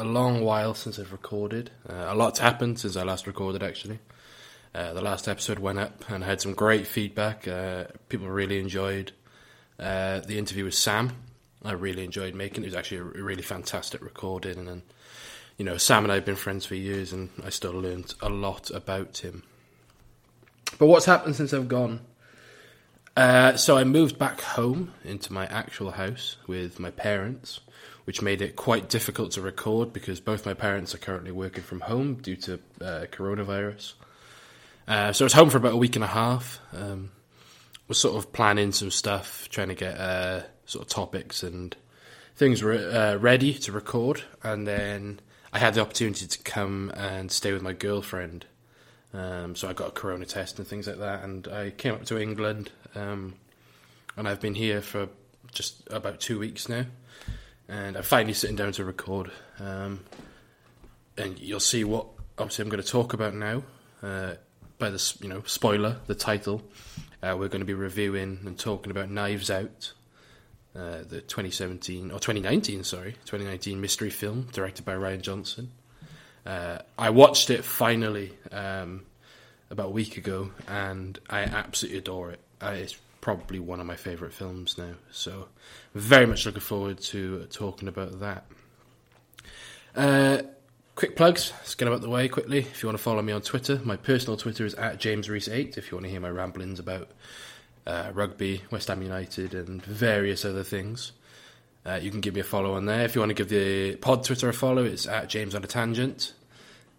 a long while since I've recorded. Uh, a lot's happened since I last recorded, actually. Uh, the last episode went up and I had some great feedback. Uh, people really enjoyed uh, the interview with Sam. I really enjoyed making it. It was actually a really fantastic recording. And, you know, Sam and I have been friends for years and I still learned a lot about him. But what's happened since I've gone? Uh, so I moved back home into my actual house with my parents, which made it quite difficult to record because both my parents are currently working from home due to uh, coronavirus. Uh, so I was home for about a week and a half. Um, was sort of planning some stuff, trying to get uh, sort of topics and things uh, ready to record, and then I had the opportunity to come and stay with my girlfriend. Um, so I got a corona test and things like that, and I came up to England, um, and I've been here for just about two weeks now, and I'm finally sitting down to record. Um, and you'll see what obviously I'm going to talk about now. Uh, by the you know spoiler, the title, uh, we're going to be reviewing and talking about Knives Out, uh, the 2017 or 2019, sorry, 2019 mystery film directed by Rian Johnson. Uh, I watched it finally um, about a week ago, and I absolutely adore it. Uh, it's probably one of my favourite films now, so very much looking forward to talking about that. Uh, quick plugs, let's get them out the way quickly. If you want to follow me on Twitter, my personal Twitter is at JamesReese8. If you want to hear my ramblings about uh, rugby, West Ham United, and various other things, uh, you can give me a follow on there. If you want to give the pod Twitter a follow, it's at James on a Tangent.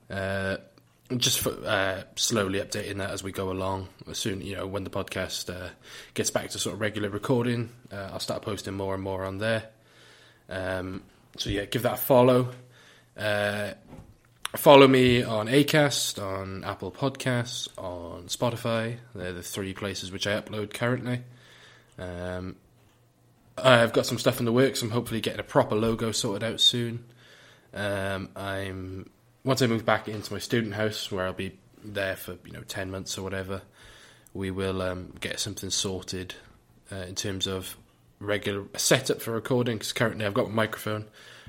Uh, just for, uh, slowly updating that as we go along. As soon, you know, when the podcast uh, gets back to sort of regular recording, uh, I'll start posting more and more on there. Um, so yeah, give that a follow. Uh, follow me on Acast, on Apple Podcasts, on Spotify. They're the three places which I upload currently. Um, I've got some stuff in the works. I'm hopefully getting a proper logo sorted out soon. Um, I'm once I move back into my student house, where I'll be there for you know ten months or whatever. We will um, get something sorted uh, in terms of regular setup for recording. Because currently I've got my microphone,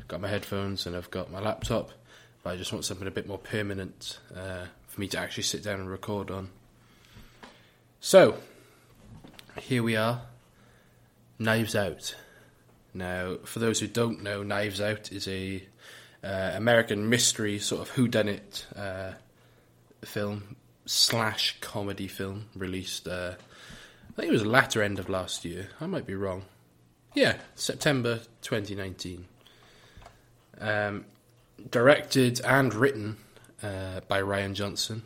got my headphones, and I've got my laptop. But I just want something a bit more permanent uh, for me to actually sit down and record on. So here we are Knives Out. Now, for those who don't know, Knives Out is a uh, American mystery sort of whodunit uh, film slash comedy film released. Uh, I think it was the latter end of last year. I might be wrong. Yeah, September 2019. Um, directed and written uh, by Rian Johnson.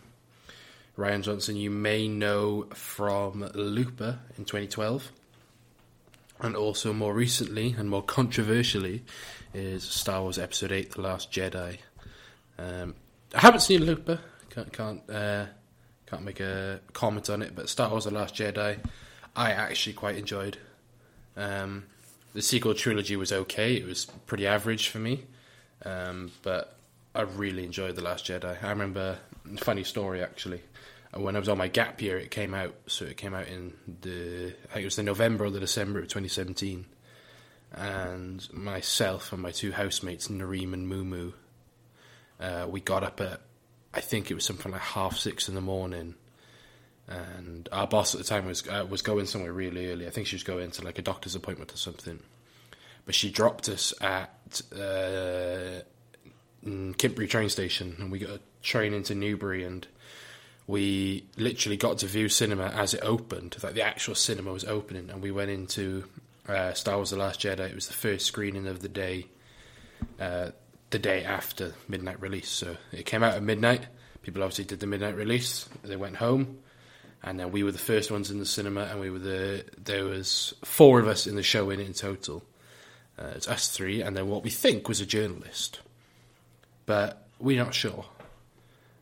Rian Johnson, you may know from Looper in 2012 and also more recently and more controversially is Star Wars Episode Eight: The Last Jedi. Um, I haven't seen Looper, can't can't, uh, can't make a comment on it, but Star Wars: The Last Jedi, I actually quite enjoyed. Um, the sequel trilogy was okay; it was pretty average for me, um, but I really enjoyed The Last Jedi. I remember a funny story actually when I was on my gap year, it came out. So it came out in the I think it was the November or the December of 2017. And myself and my two housemates, Nareem and Mumu, uh, we got up at I think it was something like half six in the morning. And our boss at the time was uh, was going somewhere really early. I think she was going to like a doctor's appointment or something. But she dropped us at uh, train station, and we got a train into Newbury and we literally got to view cinema as it opened. Like the actual cinema was opening, and we went into uh, Star Wars: The Last Jedi. It was the first screening of the day, uh, the day after midnight release. So it came out at midnight. People obviously did the midnight release. They went home, and then we were the first ones in the cinema, and we were the there was four of us in the showing in total. Uh, it's us three, and then what we think was a journalist, but we're not sure.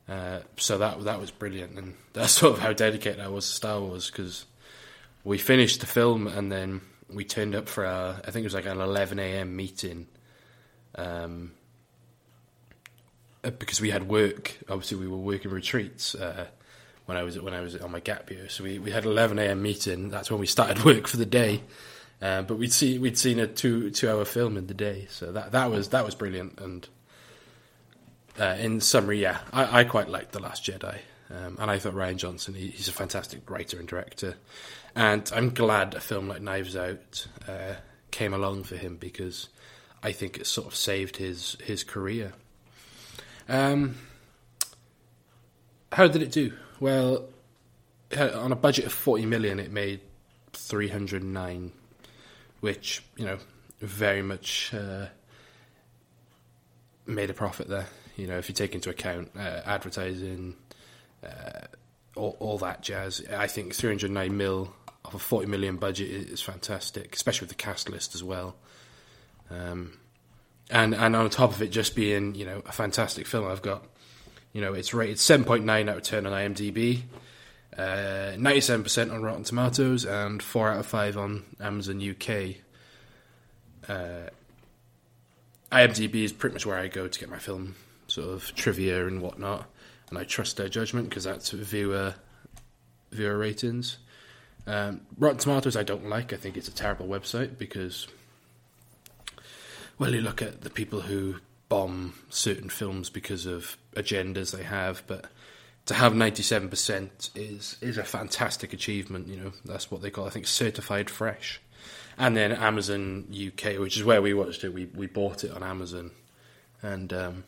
Uh, so that that was brilliant, and that's sort of how dedicated I was to Star Wars because we finished the film and then we turned up for our I think it was like an 11 a.m. meeting, um, uh, because we had work. Obviously, we were working retreats uh, when I was when I was on my gap year. So we, we had 11 a.m. meeting. That's when we started work for the day. Uh, but we'd see we'd seen a two two hour film in the day, so that that was that was brilliant. And uh, in summary, yeah, I, I quite liked the Last Jedi, um, and I thought Rian Johnson he, he's a fantastic writer and director, and I'm glad a film like Knives Out uh, came along for him because I think it sort of saved his his career. Um, how did it do? Well, on a budget of 40 million, it made 309, which, you know, very much uh, made a profit there. You know, if you take into account uh, advertising, uh, all, all that jazz, I think 309 mil of a 40 million budget is fantastic, especially with the cast list as well. Um, and and on top of it just being you know a fantastic film, I've got you know it's rated seven point nine out of ten on IMDb, uh, ninety seven percent on Rotten Tomatoes, and four out of five on Amazon UK. Uh, IMDb is pretty much where I go to get my film sort of trivia and whatnot, and I trust their judgment because that's viewer viewer ratings. Um, Rotten Tomatoes I don't like. I think it's a terrible website because well, you look at the people who bomb certain films because of agendas they have, but to have 97% is is a fantastic achievement. You know, that's what they call, I think, certified fresh. And then Amazon UK, which is where we watched it, we we bought it on Amazon, and um,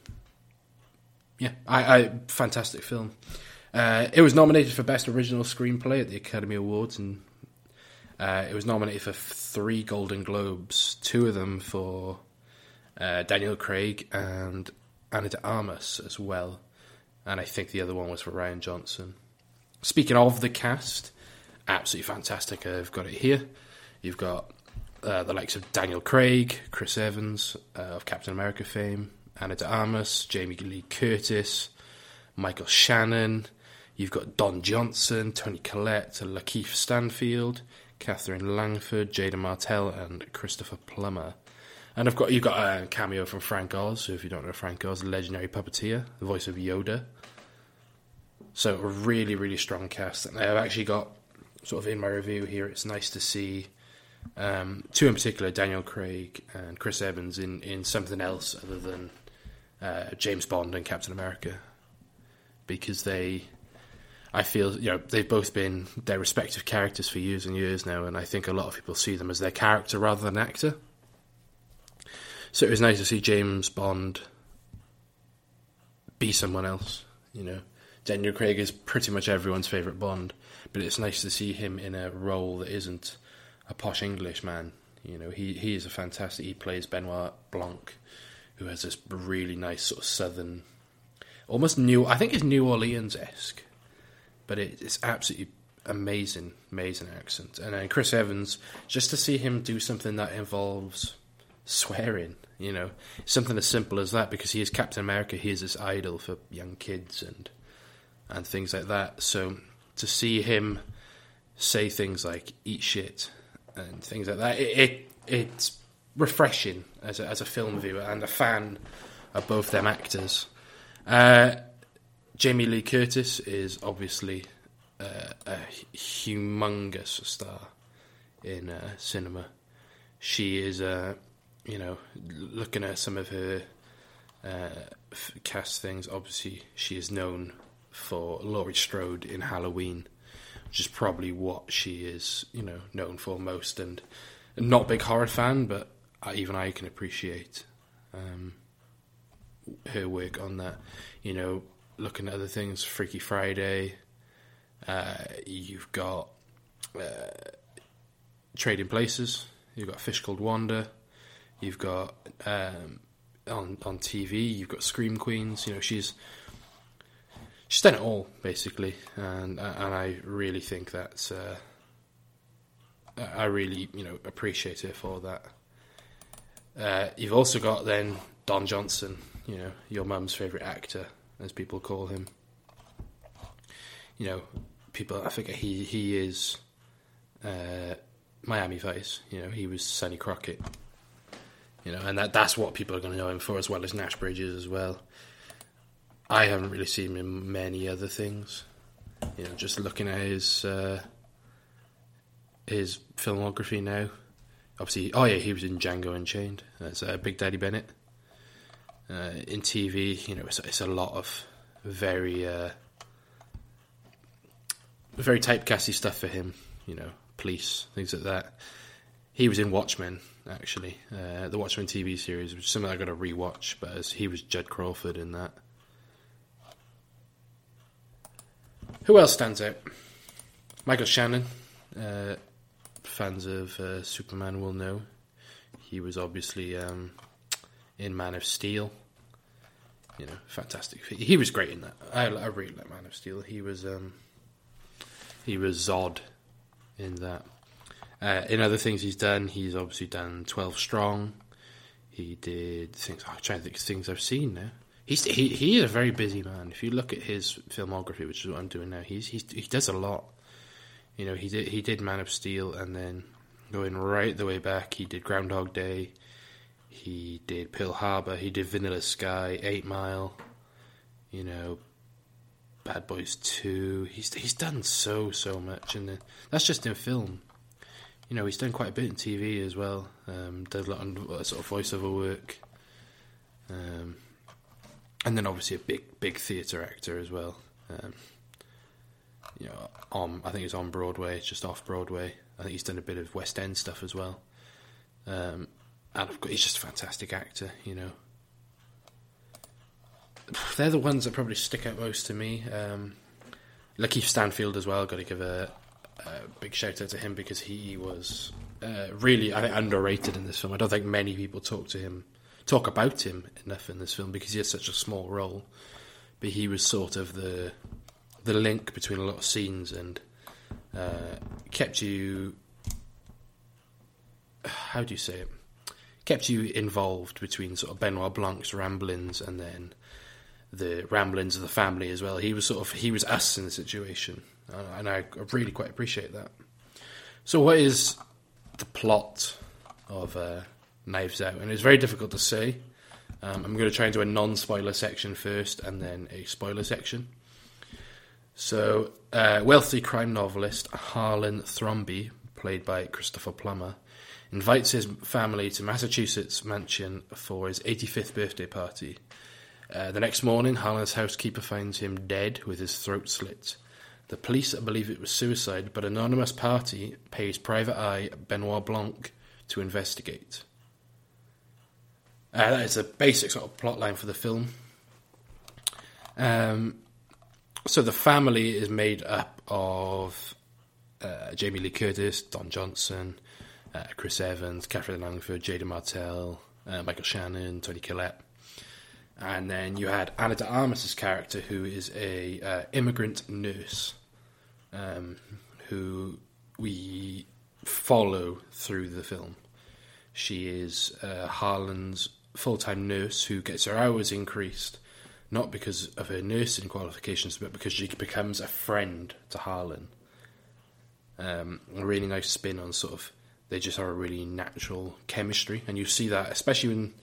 yeah, I, I fantastic film. Uh, it was nominated for best original screenplay at the Academy Awards, and uh, it was nominated for three Golden Globes, two of them for uh, Daniel Craig and Ana de Armas as well. And I think the other one was for Rian Johnson. Speaking of the cast, absolutely fantastic. I've got it here. You've got uh, the likes of Daniel Craig, Chris Evans uh, of Captain America fame, Ana de Armas, Jamie Lee Curtis, Michael Shannon. You've got Don Johnson, Toni Collette, Lakeith Stanfield, Katherine Langford, Jaeden Martell, and Christopher Plummer. And I've got you've got a cameo from Frank Oz. So if you don't know Frank Oz, legendary puppeteer, the voice of Yoda. So a really really strong cast. And I've actually got sort of in my review here. It's nice to see um, two in particular, Daniel Craig and Chris Evans, in in something else other than uh, James Bond and Captain America, because they. I feel you know they've both been their respective characters for years and years now, and I think a lot of people see them as their character rather than actor. So it was nice to see James Bond be someone else. You know, Daniel Craig is pretty much everyone's favourite Bond, but it's nice to see him in a role that isn't a posh Englishman. You know, he, he is a fantastic. He plays Benoit Blanc, who has this really nice sort of southern, almost new. I think it's New Orleans esque, but it, it's absolutely amazing, amazing accent. And then Chris Evans, just to see him do something that involves swearing you know, something as simple as that because he is Captain America. He is this idol for young kids and and things like that. So to see him say things like "eat shit" and things like that, it, it it's refreshing as a, as a film viewer and a fan of both them actors. Uh, Jamie Lee Curtis is obviously uh, a humongous star in uh, cinema. She is a you know, looking at some of her uh, cast things, obviously she is known for Laurie Strode in Halloween, which is probably what she is, you know, known for most. And not a big horror fan, but even I can appreciate um, her work on that. You know, looking at other things, Freaky Friday, Uh, you've got uh, Trading Places. You've got Fish Called Wanda. You've got um, on on TV. You've got Scream Queens. You know she's she's done it all basically, and and I really think that's uh, I really you know appreciate her for that. Uh, you've also got then Don Johnson, you know your mum's favorite actor, as people call him. You know, people. I think he he is uh, Miami Vice. You know, he was Sonny Crockett. You know, and that that's what people are going to know him for, as well as Nash Bridges as well. I haven't really seen him in many other things. You know, just looking at his uh, his filmography now. Obviously, oh yeah, he was in Django Unchained. That's uh, Big Daddy Bennett. Uh, in TV, you know, it's, it's a lot of very uh, very typecasty stuff for him. You know, police things like that. He was in Watchmen, actually, uh, the Watchmen TV series, which is something I got to rewatch. But as he was Judd Crawford in that. Who else stands out? Michael Shannon. Uh, fans of uh, Superman will know. He was obviously um, in Man of Steel. You know, fantastic. He was great in that. I, I really like Man of Steel. He was um, he was Zod in that. Uh, in other things he's done, he's obviously done Twelve Strong. He did things. Oh, I'm trying to think things I've seen now. He's he he is a very busy man. If you look at his filmography, which is what I'm doing now, he's, he's he does a lot. You know, he did he did Man of Steel, and then going right the way back, he did Groundhog Day. He did Pearl Harbor. He did Vanilla Sky, Eight Mile. You know, Bad Boys Two. He's he's done so so much, and uh, that's just in film. You know, he's done quite a bit in TV as well. Um, does a lot of uh, sort of voiceover work. Um, and then obviously a big big theatre actor as well. Um, on I think he's on Broadway, just off Broadway. I think he's done a bit of West End stuff as well. Um, and he's just a fantastic actor, you know. They're the ones that probably stick out most to me. Um, Lakeith Stanfield as well. Got to give a, a, big shout out to him because he was uh, really, I think, underrated in this film. I don't think many people talk to him, talk about him enough in this film because he has such a small role. But he was sort of the the link between a lot of scenes and uh, kept you. How do you say it? Kept you involved between sort of Benoit Blanc's ramblings and then the ramblings of the family as well. He was sort of he was us in the situation, and I really quite appreciate that. So, what is the plot of uh, Knives Out? And it's very difficult to say. Um, I'm going to try and do a non-spoiler section first, and then a spoiler section. So, uh, wealthy crime novelist Harlan Thrombey, played by Christopher Plummer, invites his family to Massachusetts mansion for his 85th birthday party. Uh, the next morning, Harlan's housekeeper finds him dead with his throat slit. The police believe it was suicide, but anonymous party pays Private Eye Benoit Blanc to investigate. Uh, that is a basic sort of plot line for the film. Um, so the family is made up of uh, Jamie Lee Curtis, Don Johnson, uh, Chris Evans, Katherine Langford, Jaeden Martell, uh, Michael Shannon, Toni Collette. And then you had Ana de Armas' character, who is a uh, immigrant nurse, um, who we follow through the film. She is uh, Harlan's full-time nurse who gets her hours increased, not because of her nursing qualifications, but because she becomes a friend to Harlan. Um, a really nice spin on sort of they just have a really natural chemistry, and you see that especially when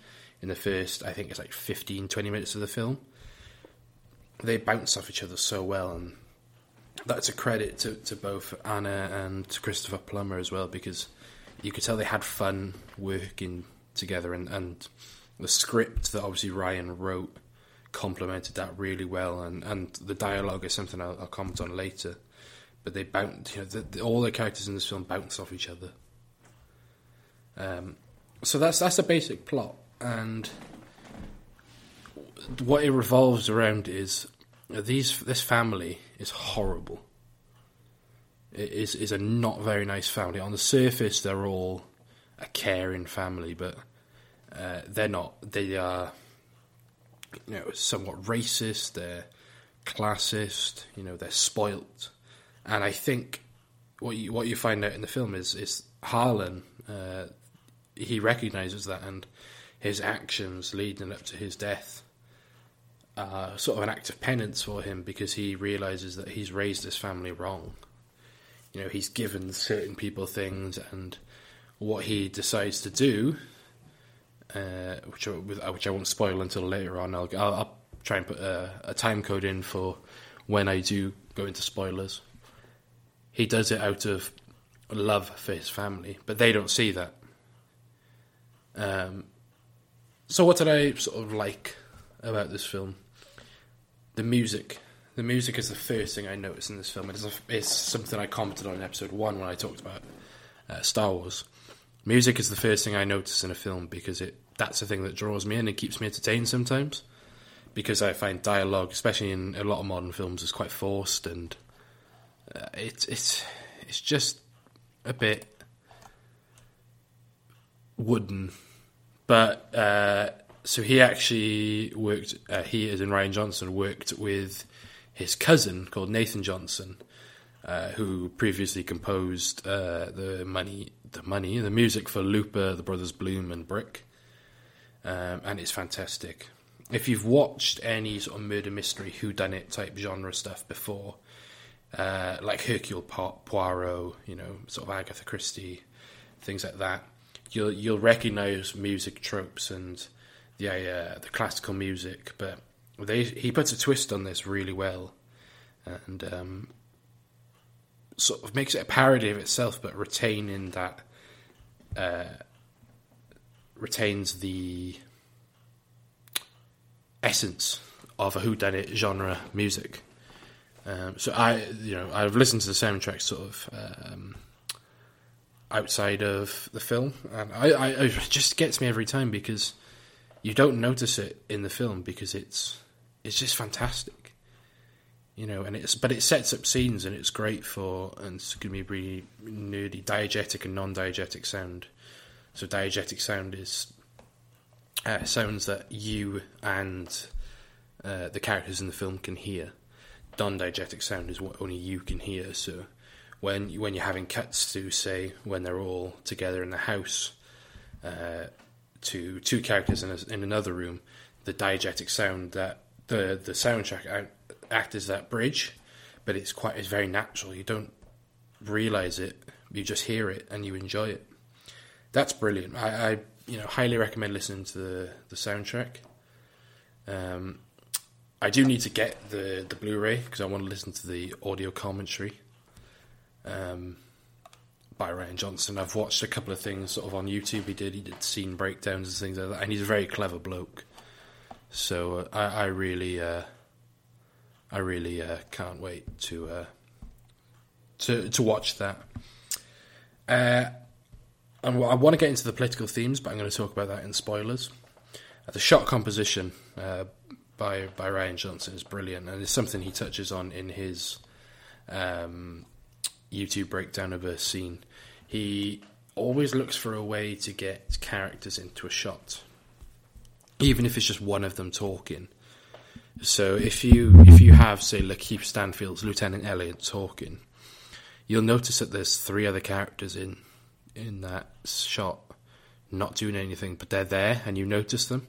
in the first, I think it's like 15, 20 minutes of the film. They bounce off each other so well, and that's a credit to, to both Ana and Christopher Plummer as well, because you could tell they had fun working together, and, and the script that obviously Rian wrote complemented that really well, and, and the dialogue is something I'll, I'll comment on later. But they bounce, you know, the, the, all the characters in this film bounce off each other. Um, so that's that's the basic plot and what it revolves around is these this family is horrible. is is a not very nice family. On the surface, they're all a caring family, but uh, they're not. They are, you know, somewhat racist. They're classist. You know, they're spoilt, and I think what you what you find out in the film is is Harlan. Uh, he recognizes that, and his actions leading up to his death are sort of an act of penance for him because he realizes that he's raised his family wrong. You know, he's given certain people things, and what he decides to do, uh, which I, which I won't spoil until later on. I'll, I'll, I'll try and put a, a time code in for when I do go into spoilers. He does it out of love for his family, but they don't see that. Um, so, what did I sort of like about this film? The music. The music is the first thing I noticed in this film. It's, a, it's something I commented on in episode one when I talked about uh, Star Wars. Music is the first thing I notice in a film because it that's the thing that draws me in and keeps me entertained sometimes. Because I find dialogue, especially in a lot of modern films, is quite forced and uh, it's it's it's just a bit wooden. But uh, so he actually worked. Uh, he, as in Rian Johnson, worked with his cousin called Nathan Johnson, uh, who previously composed uh, the money, the money, the music for Looper, The Brothers Bloom, and Brick, um, and it's fantastic. If you've watched any sort of murder mystery, whodunit type genre stuff before, uh, like Hercule Poirot, you know, sort of Agatha Christie, things like that, you'll you'll recognise music tropes and the uh, the classical music, but they he puts a twist on this really well, and um, sort of makes it a parody of itself, but retaining that uh, retains the essence of a whodunit genre music. Um, so I, you know, I've listened to the soundtrack sort of um, outside of the film, and I, I, it just gets me every time because you don't notice it in the film because it's it's just fantastic, you know, and it's but it sets up scenes and it's great for and it's going to be really nerdy diegetic and non-diegetic sound. So diegetic sound is uh, sounds that you and uh, the characters in the film can hear non-diegetic sound is what only you can hear. So when when you're having cuts to say when they're all together in the house, uh, to two characters in, a, in another room, the diegetic sound that the the soundtrack act, act as that bridge, but it's quite it's very natural. You don't realize it, you just hear it and you enjoy it. That's brilliant. I, I you know highly recommend listening to the the soundtrack. Um, I do need to get the the Blu-ray because I want to listen to the audio commentary um, by Rian Johnson. I've watched a couple of things sort of on YouTube. He did he did scene breakdowns and things like that, and he's a very clever bloke. So uh, I, I, really, uh, I really uh, can't wait to uh, to to watch that. Uh, I want to get into the political themes, but I'm going to talk about that in spoilers. the shot composition by by Rian Johnson is brilliant, and it's something he touches on in his um, YouTube breakdown of a scene. He always looks for a way to get characters into a shot, even if it's just one of them talking. So if you if you have say Lakeith Stanfield's Lieutenant Elliot talking, you'll notice that there's three other characters in in that shot, not doing anything, but they're there, and you notice them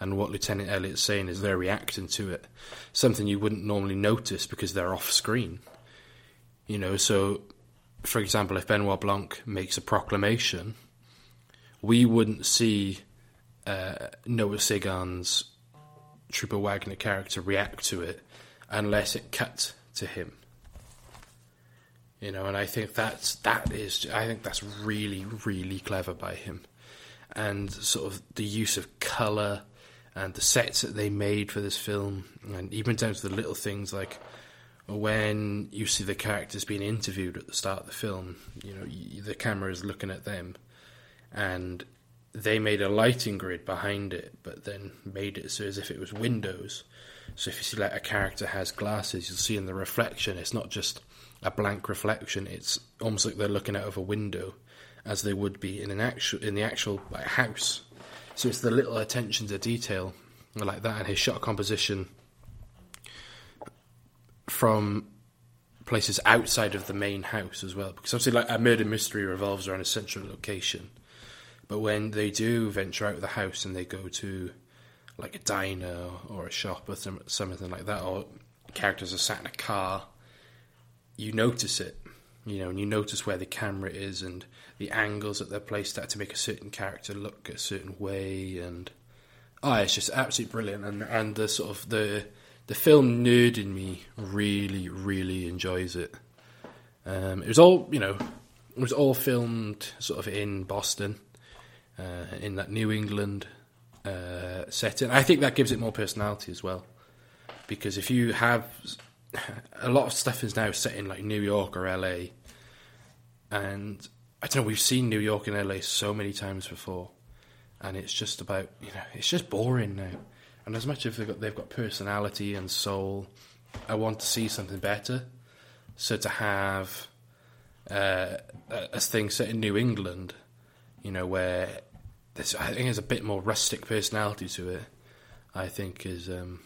and what Lieutenant Elliot's saying is they're reacting to it. Something you wouldn't normally notice because they're off screen. You know, so for example, if Benoit Blanc makes a proclamation, we wouldn't see uh, Noah Segan's Trooper Wagner character react to it unless it cut to him. You know, and I think that's that is I think that's really really clever by him, and sort of the use of color and the sets that they made for this film, and even down to the little things like when you see the characters being interviewed at the start of the film, you know, the camera is looking at them, and they made a lighting grid behind it, but then made it so as if it was windows. So if you see like a character has glasses, you'll see in the reflection, it's not just a blank reflection. It's almost like they're looking out of a window, as they would be in an actual in the actual like, house. So it's the little attention to detail like that, and his shot composition from places outside of the main house as well. Because obviously, like a murder mystery revolves around a central location, but when they do venture out of the house and they go to like a diner or a shop or some, something like that, or characters are sat in a car, you notice it, you know, and you notice where the camera is and the angles that they're placed at to make a certain character look a certain way, and oh, it's just absolutely brilliant, and and the sort of the the film nerd in me really really enjoys it. Um, it was all you know, it was all filmed sort of in Boston, uh, in that New England uh, setting. I think that gives it more personality as well, because if you have a lot of stuff is now set in like New York or LA, and I don't know. We've seen New York and LA so many times before, and it's just about you know it's just boring now. And as much as they've got they've got personality and soul, I want to see something better. So to have uh, a, a thing set in New England, you know, where there's I think there's a bit more rustic personality to it. I think is um,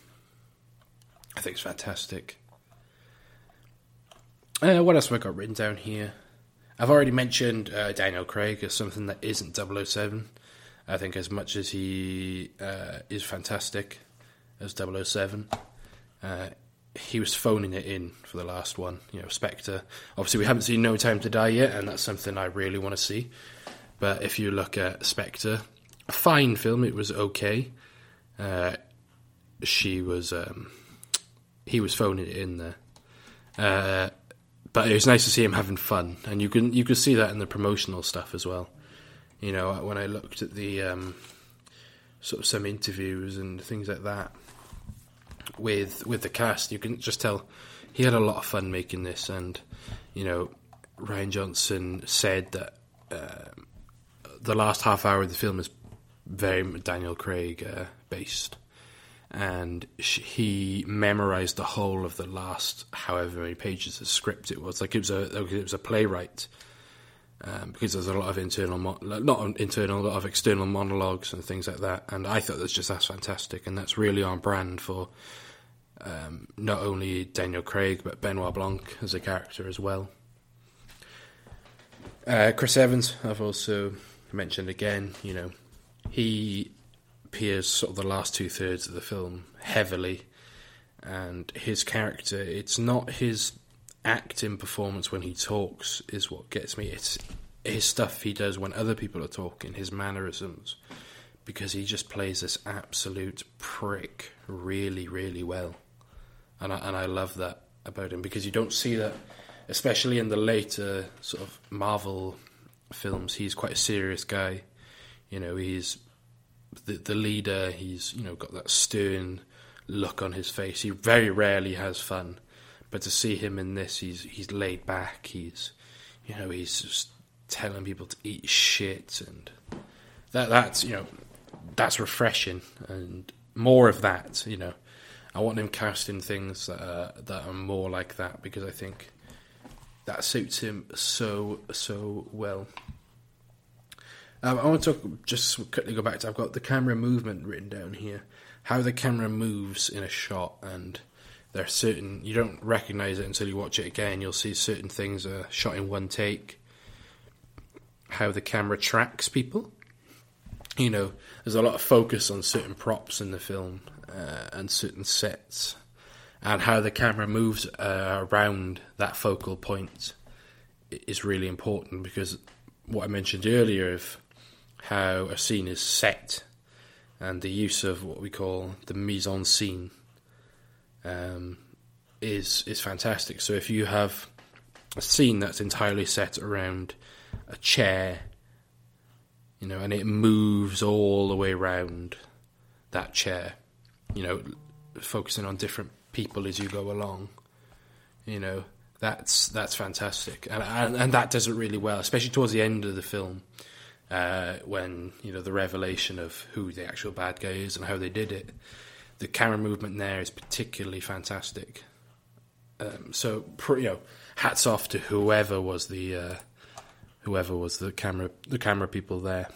I think it's fantastic. Uh, what else have I got written down here? I've already mentioned uh, Daniel Craig as something that isn't 007. I think as much as he uh, is fantastic as 007, uh, he was phoning it in for the last one. You know, Spectre. Obviously, we haven't seen No Time to Die yet, and that's something I really want to see. But if you look at Spectre, a fine film. It was okay. Uh, she was. Um, he was phoning it in there. But it was nice to see him having fun, and you can you could see that in the promotional stuff as well. You know, when I looked at the um, sort of some interviews and things like that with with the cast, you can just tell he had a lot of fun making this. And you know, Rian Johnson said that uh, the last half hour of the film is very Daniel Craig uh, based and he memorized the whole of the last however many pages of script it was. Like it was a it was a playwright um, because there's a lot of internal mo- not internal, a lot of external monologues and things like that. And I thought that's just that's fantastic, and that's really on brand for um, not only Daniel Craig but Benoit Blanc as a character as well. Uh, Chris Evans, I've also mentioned again. You know, he appears sort of the last two thirds of the film heavily, and his character. It's not his acting performance when he talks is what gets me. It's his stuff he does when other people are talking, his mannerisms, because he just plays this absolute prick really, really well, and I, and I love that about him because you don't see that, especially in the later sort of Marvel films. He's quite a serious guy. You know, he's the the leader. He's you know got that stern look on his face. He very rarely has fun, but to see him in this, he's he's laid back. He's you know he's just telling people to eat shit, and that that's you know that's refreshing and more of that. You know, I want him casting things that are, that are more like that because I think that suits him so so well. Um, I want to talk, just quickly go back to I've got the camera movement written down here. How the camera moves in a shot, and there are certain you don't recognize it until you watch it again. You'll see certain things are shot in one take. How the camera tracks people. You know, there's a lot of focus on certain props in the film uh, and certain sets, and how the camera moves uh, around that focal point is really important because what I mentioned earlier of how a scene is set and the use of what we call the mise en scene um, is is fantastic. So if you have a scene that's entirely set around a chair, you know, and it moves all the way around that chair, you know, focusing on different people as you go along, you know, that's that's fantastic, and and, and that does it really well, especially towards the end of the film uh, when you know the revelation of who the actual bad guy is and how they did it. The camera movement there is particularly fantastic. Um, so you know hats off to whoever was the uh, whoever was the camera the camera people there.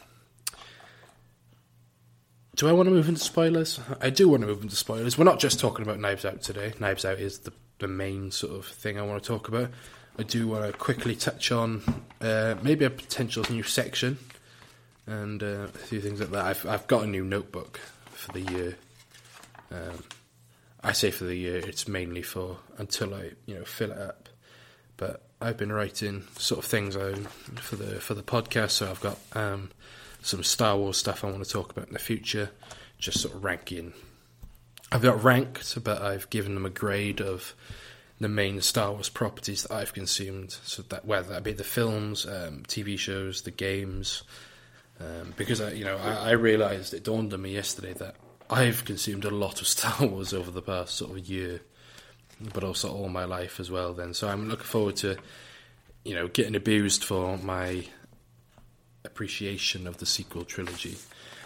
Do I want to move into spoilers? I do want to move into spoilers. We're not just talking about Knives Out today. Knives Out is the the main sort of thing I want to talk about. I do want to quickly touch on uh, maybe a potential new section and uh, a few things like that. I've I've got a new notebook for the year. Um, I say for the year, it's mainly for until I you know fill it up. But I've been writing sort of things for the for the podcast, so I've got um, some Star Wars stuff I want to talk about in the future. Just sort of ranking. I've got ranked, but I've given them a grade of the main Star Wars properties that I've consumed. So that whether that be the films, um, TV shows, the games, um, because I, you know, I, I, realized it dawned on me yesterday that I've consumed a lot of Star Wars over the past sort of year, but also all my life as well. Then, so I'm looking forward to, you know, getting abused for my appreciation of the sequel trilogy.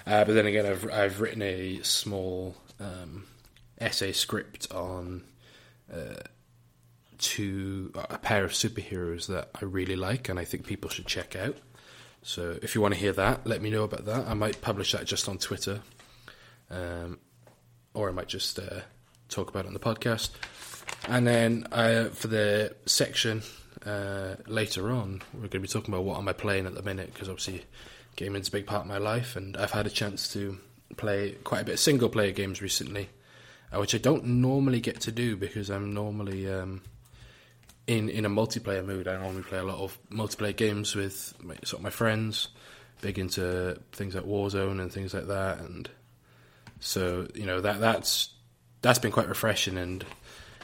Uh, but then again, I've I've written a small um, essay script on. Uh, to a pair of superheroes that I really like and I think people should check out. So if you want to hear that, let me know about that. I might publish that just on Twitter, um, or I might just uh, talk about it on the podcast. And then uh, for the section uh, later on, we're going to be talking about what am I playing at the minute because obviously gaming's a big part of my life, and I've had a chance to play quite a bit of single player games recently, uh, which I don't normally get to do because I'm normally um, in in a multiplayer mood. I normally play a lot of multiplayer games with my, sort of my friends, big into things like Warzone and things like that, and so you know that that's that's been quite refreshing, and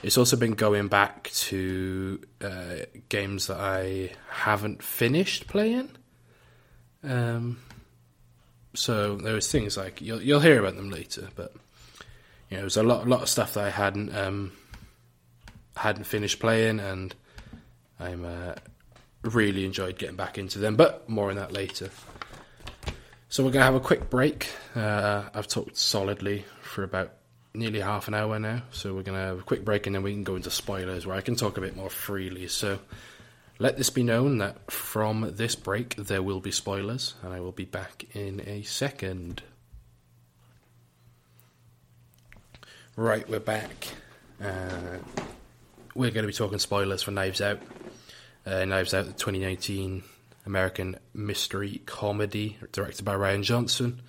it's also been going back to uh, games that I haven't finished playing. Um, so there was things like you'll you'll hear about them later, but you know, there's a lot a lot of stuff that I hadn't um, hadn't finished playing, and I'm uh, really enjoyed getting back into them. But more on that later. So we're gonna have a quick break. Uh, I've talked solidly for about nearly half an hour now, so we're gonna have a quick break and then we can go into spoilers where I can talk a bit more freely. So. Let this be known that from this break there will be spoilers, and I will be back in a second. Right, we're back. Uh, we're going to be talking spoilers for Knives Out. Uh, Knives Out, the 2019 American mystery comedy directed by Rian Johnson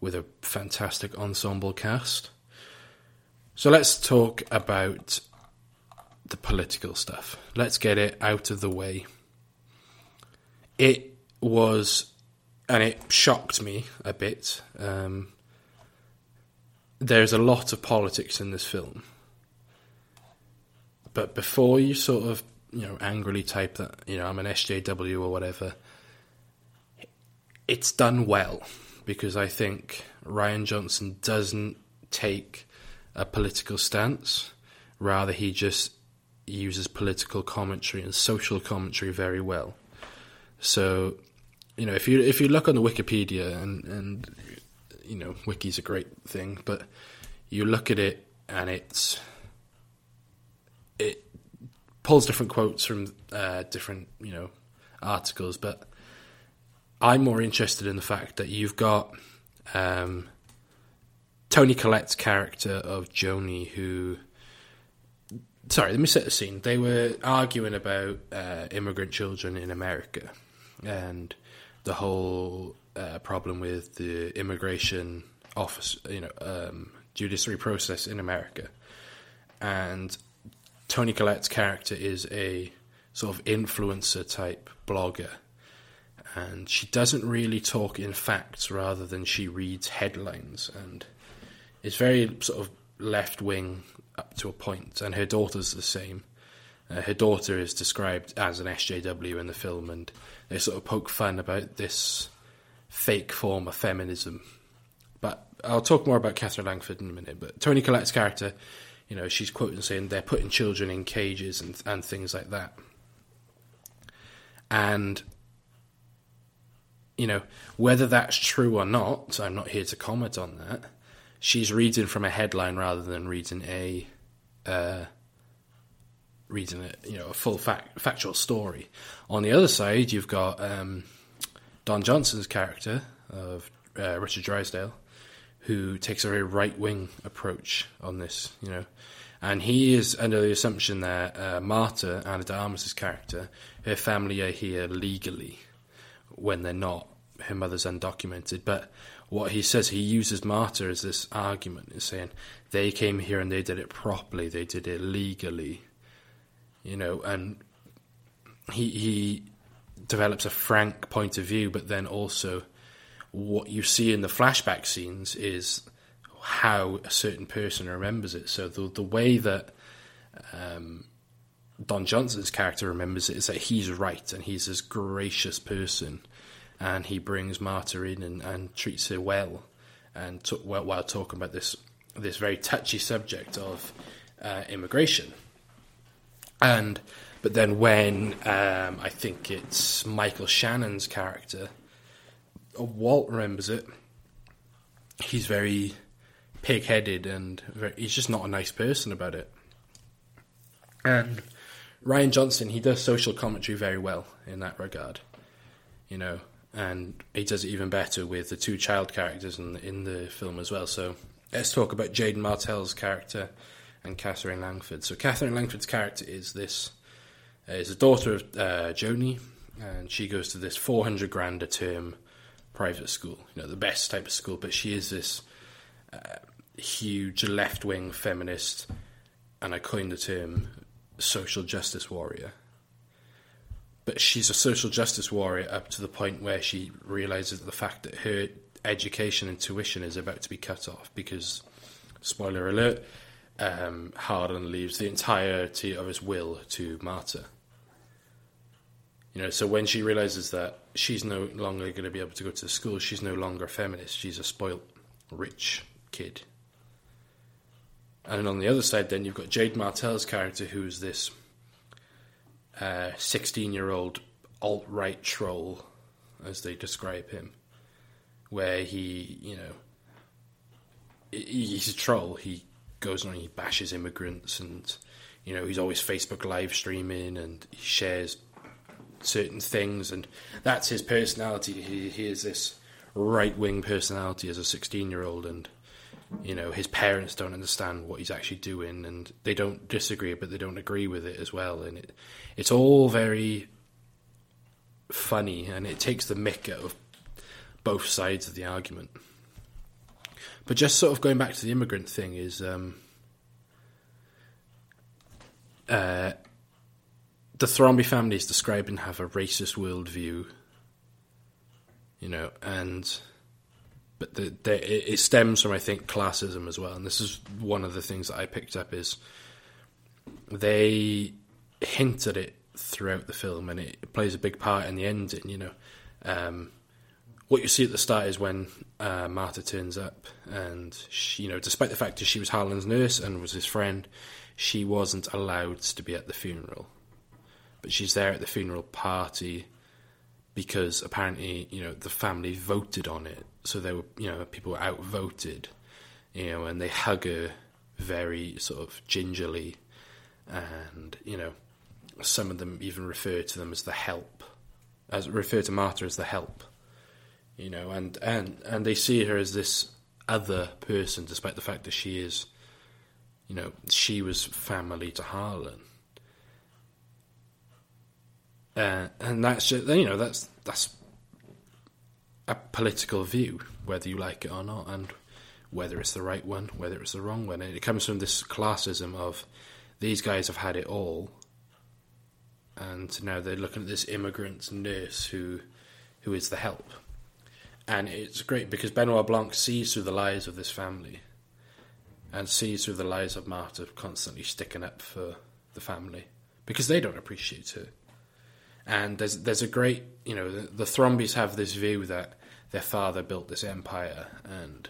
with a fantastic ensemble cast. So let's talk about the political stuff. Let's get it out of the way. It was, and it shocked me a bit. Um, there's a lot of politics in this film but before you sort of you know angrily type that you know I'm an SJW or whatever, it's done well because I think Rian Johnson doesn't take a political stance. Rather, he just uses political commentary and social commentary very well. So, you know, if you if you look on the Wikipedia and and you know, wiki's a great thing, but you look at it and it's it pulls different quotes from uh, different you know articles, but I'm more interested in the fact that you've got um, Toni Collette's character of Joni, who sorry, let me set the scene. They were arguing about uh, immigrant children in America and the whole uh, problem with the immigration office, you know, um, judiciary process in America. And Toni Collette's character is a sort of influencer type blogger, and she doesn't really talk in facts rather than she reads headlines, and it's very sort of left wing up to a point, and her daughter's the same. Uh, her daughter is described as an SJW in the film, and they sort of poke fun about this fake form of feminism. But I'll talk more about Katherine Langford in a minute. But Toni Collette's character you know, she's quoting saying they're putting children in cages and and things like that. And you know, whether that's true or not, I'm not here to comment on that. She's reading from a headline rather than reading a uh, reading it, you know, a full fact, factual story. On the other side, you've got um, Don Johnson's character of uh, Richard Drysdale, who takes a very right wing approach on this, you know, and he is under the assumption that uh, Marta, Ana de Armas' character, her family are here legally when they're not. Her mother's undocumented, but what he says, he uses Marta as this argument, is saying they came here and they did it properly, they did it legally, you know, and he he develops a frank point of view, but then also what you see in the flashback scenes is how a certain person remembers it. So the the way that um, Don Johnson's character remembers it is that he's right and he's this gracious person, and he brings Marta in and, and treats her well, and t- while, while talking about this this very touchy subject of uh, immigration. And but then when um, I think it's Michael Shannon's character, Walt remembers it. He's very pig-headed and very, he's just not a nice person about it. And Rian Johnson, he does social commentary very well in that regard, you know, and he does it even better with the two child characters in the, in the film as well. So let's talk about Jaeden Martell's character and Katherine Langford. So Katherine Langford's character is this uh, is a daughter of uh, Joni, and she goes to this 400 grand a term private school, you know, the best type of school. But she is this uh, huge left wing feminist, and I coined the term social justice warrior. But she's a social justice warrior up to the point where she realizes the fact that her education and tuition is about to be cut off because, spoiler alert, um, leaves the entirety of his will to Marta. You know, so when she realizes that she's no longer going to be able to go to the school, she's no longer a feminist. She's a spoilt, rich kid. And on the other side, then you've got Jaeden Martell's character, who's this uh, sixteen-year-old alt-right troll, as they describe him, where he, you know, he's a troll. He goes on, he bashes immigrants, and you know, he's always Facebook live streaming, and he shares certain things, and that's his personality. He, he is this right-wing personality as a sixteen-year-old, and you know his parents don't understand what he's actually doing and they don't disagree but they don't agree with it as well and it it's all very funny and it takes the mick out of both sides of the argument but just sort of going back to the immigrant thing is um, uh, the Thrombey family is described and have a racist worldview you know and but the, the, it stems from I think classism as well, and this is one of the things that I picked up is they hint at it throughout the film, and it plays a big part in the ending. You know, um, what you see at the start is when uh, turns up, and she, you know, despite the fact that she was Harlan's nurse and was his friend, she wasn't allowed to be at the funeral, but she's there at the funeral party because apparently you know the family voted on it. So they were you know people were outvoted you know and they hug her very sort of gingerly. And you know some of them even refer to them as the help as refer to Martha as the help you know. And and and they see her as this other person despite the fact that she is you know she was family to Harlan uh, and that's you know that's that's a political view, whether you like it or not, and whether it's the right one, whether it's the wrong one. And it comes from this classism of these guys have had it all, and now they're looking at this immigrant nurse who who is the help. And it's great because Benoit Blanc sees through the lies of this family and sees through the lies of Marta constantly sticking up for the family because they don't appreciate her. And there's there's a great you know the, the Thrombeys have this view that their father built this empire and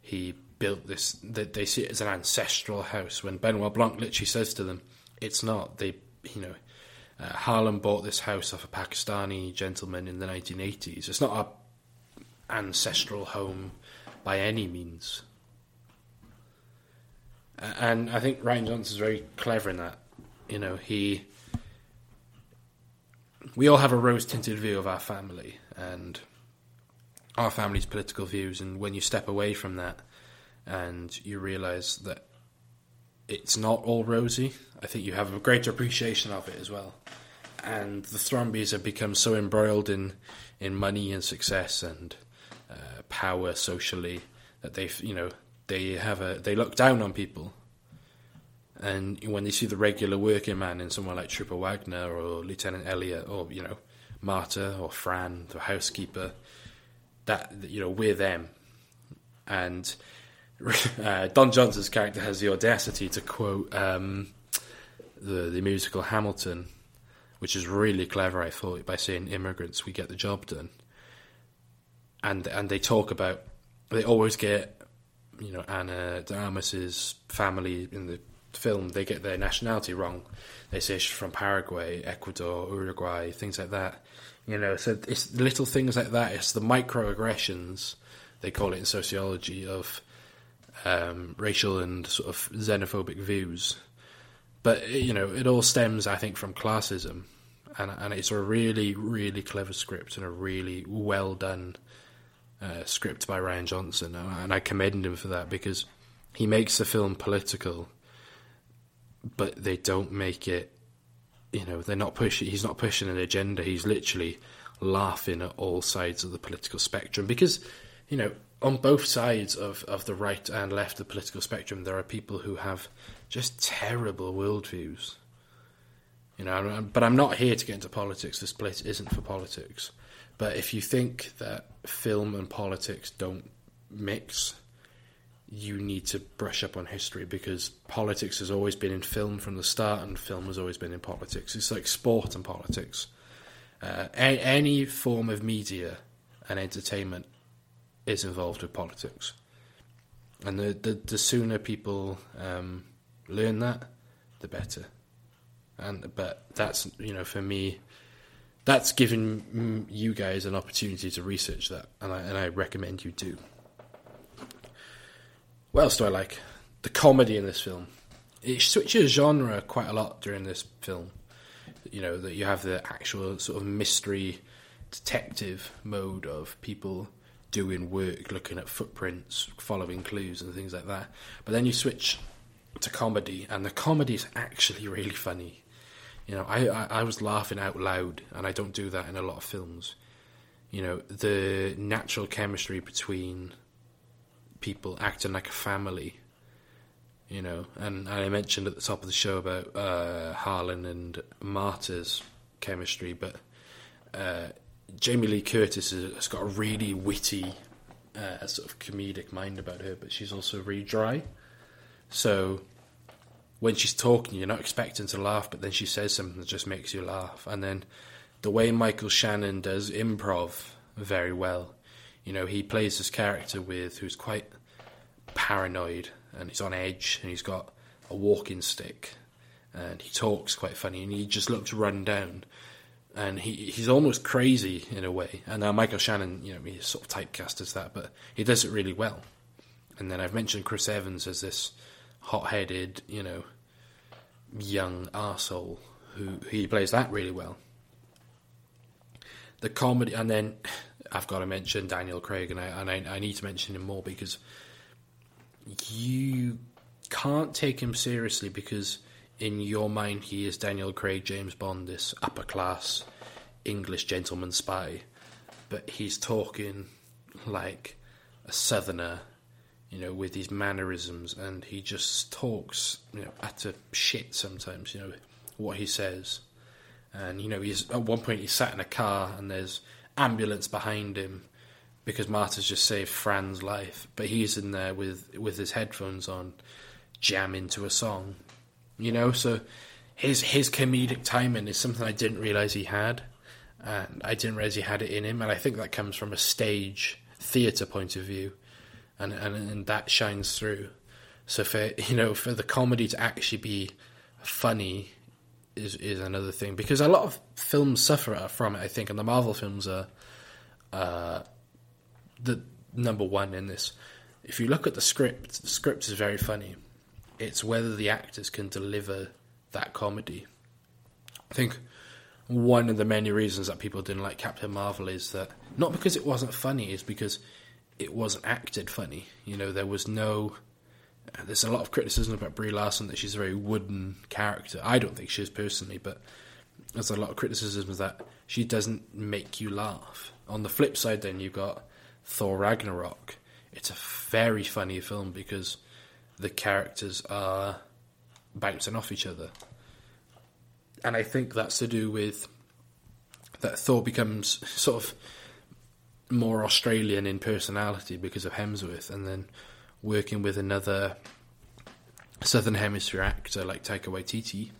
he built this that they see it as an ancestral house. When Benoit Blanc literally says to them, "It's not." They you know uh, Harlan bought this house off a Pakistani gentleman in the 1980s. It's not a ancestral home by any means. And I think Rian Johnson's very clever in that You know, he. We all have a rose tinted view of our family and our family's political views, and when you step away from that and you realize that it's not all rosy, I think you have a greater appreciation of it as well. And the Thrombeys have become so embroiled in, in money and success and uh, power socially that they, you know, they have a they look down on people. And when they see the regular working man in someone like Trooper Wagner or Lieutenant Elliot or you know Marta or Fran, the housekeeper, that you know we're them. And uh, Don Johnson's character has the audacity to quote um, the the musical Hamilton, which is really clever. I thought by saying immigrants, we get the job done. And and they talk about they always get you know Anna de family in the film they get their nationality wrong. They say she's from Paraguay, Ecuador, Uruguay, things like that. You know, so it's little things like that. It's the microaggressions they call it in sociology of um, racial and sort of xenophobic views. But you know, it all stems, I think, from classism, and and it's a really, really clever script and a really well done uh, script by Rian Johnson, and I commend him for that because he makes the film political, but they don't make it. You know, they're not pushing. He's not pushing an agenda. He's literally laughing at all sides of the political spectrum because, you know, on both sides of, of the right and left of the political spectrum, there are people who have just terrible worldviews. You know, but I'm not here to get into politics. This place isn't for politics. But if you think that film and politics don't mix, you need to brush up on history because politics has always been in film from the start, and film has always been in politics. It's like sport and politics. Uh, a- any form of media and entertainment is involved with politics, and the the, the sooner people um, learn that, the better. And but that's you know for me that's given you guys an opportunity to research that, and I, and I recommend you do. What else do I like? The comedy in this film. It switches genre quite a lot during this film. You know, that you have the actual sort of mystery detective mode of people doing work, looking at footprints, following clues, and things like that. But then you switch to comedy, and the comedy is actually really funny. You know, I, I, I was laughing out loud, and I don't do that in a lot of films. You know, the natural chemistry between people acting like a family. You know, and, I mentioned at the top of the show about uh, Harlan and Marta's chemistry, but uh, Jamie Lee Curtis has got a really witty, uh, sort of comedic mind about her, but she's also really dry. So when she's talking, you're not expecting to laugh, but then she says something that just makes you laugh. And then the way Michael Shannon does improv very well, you know, he plays this character with who's quite paranoid and he's on edge and he's got a walking stick and he talks quite funny and he just looks run down and he he's almost crazy in a way. And now Michael Shannon, you know, he's sort of typecast as that, but he does it really well. And then I've mentioned Chris Evans as this hot-headed, you know, young arsehole who he plays that really well. The comedy, and then I've got to mention Daniel Craig, and I and I, I need to mention him more because you can't take him seriously because in your mind he is Daniel Craig, James Bond, this upper class English gentleman spy, but he's talking like a southerner you know, with his mannerisms, and he just talks, you know, utter shit sometimes, you know, what he says. And, you know, he's at one point he's sat in a car and there's ambulance behind him because Marta's just saved Fran's life, but he's in there with with his headphones on, jamming to a song, you know. So his his comedic timing is something I didn't realize he had, and I didn't realize he had it in him, and I think that comes from a stage theatre point of view and, and and that shines through. So for you know for the comedy to actually be funny is is another thing because a lot of films suffer from it. I think, and the Marvel films are uh, the number one in this. If you look at the script, the script is very funny. It's whether the actors can deliver that comedy. I think one of the many reasons that people didn't like Captain Marvel is that not because it wasn't funny, is because it wasn't acted funny. You know, there was no. Uh, there's a lot of criticism about Brie Larson that she's a very wooden character. I don't think she is personally, but there's a lot of criticism that she doesn't make you laugh. On the flip side, then you've got Thor Ragnarok. It's a very funny film because the characters are bouncing off each other and I think that's to do with that Thor becomes sort of more Australian in personality because of Hemsworth, and then working with another Southern Hemisphere actor like Taika Waititi.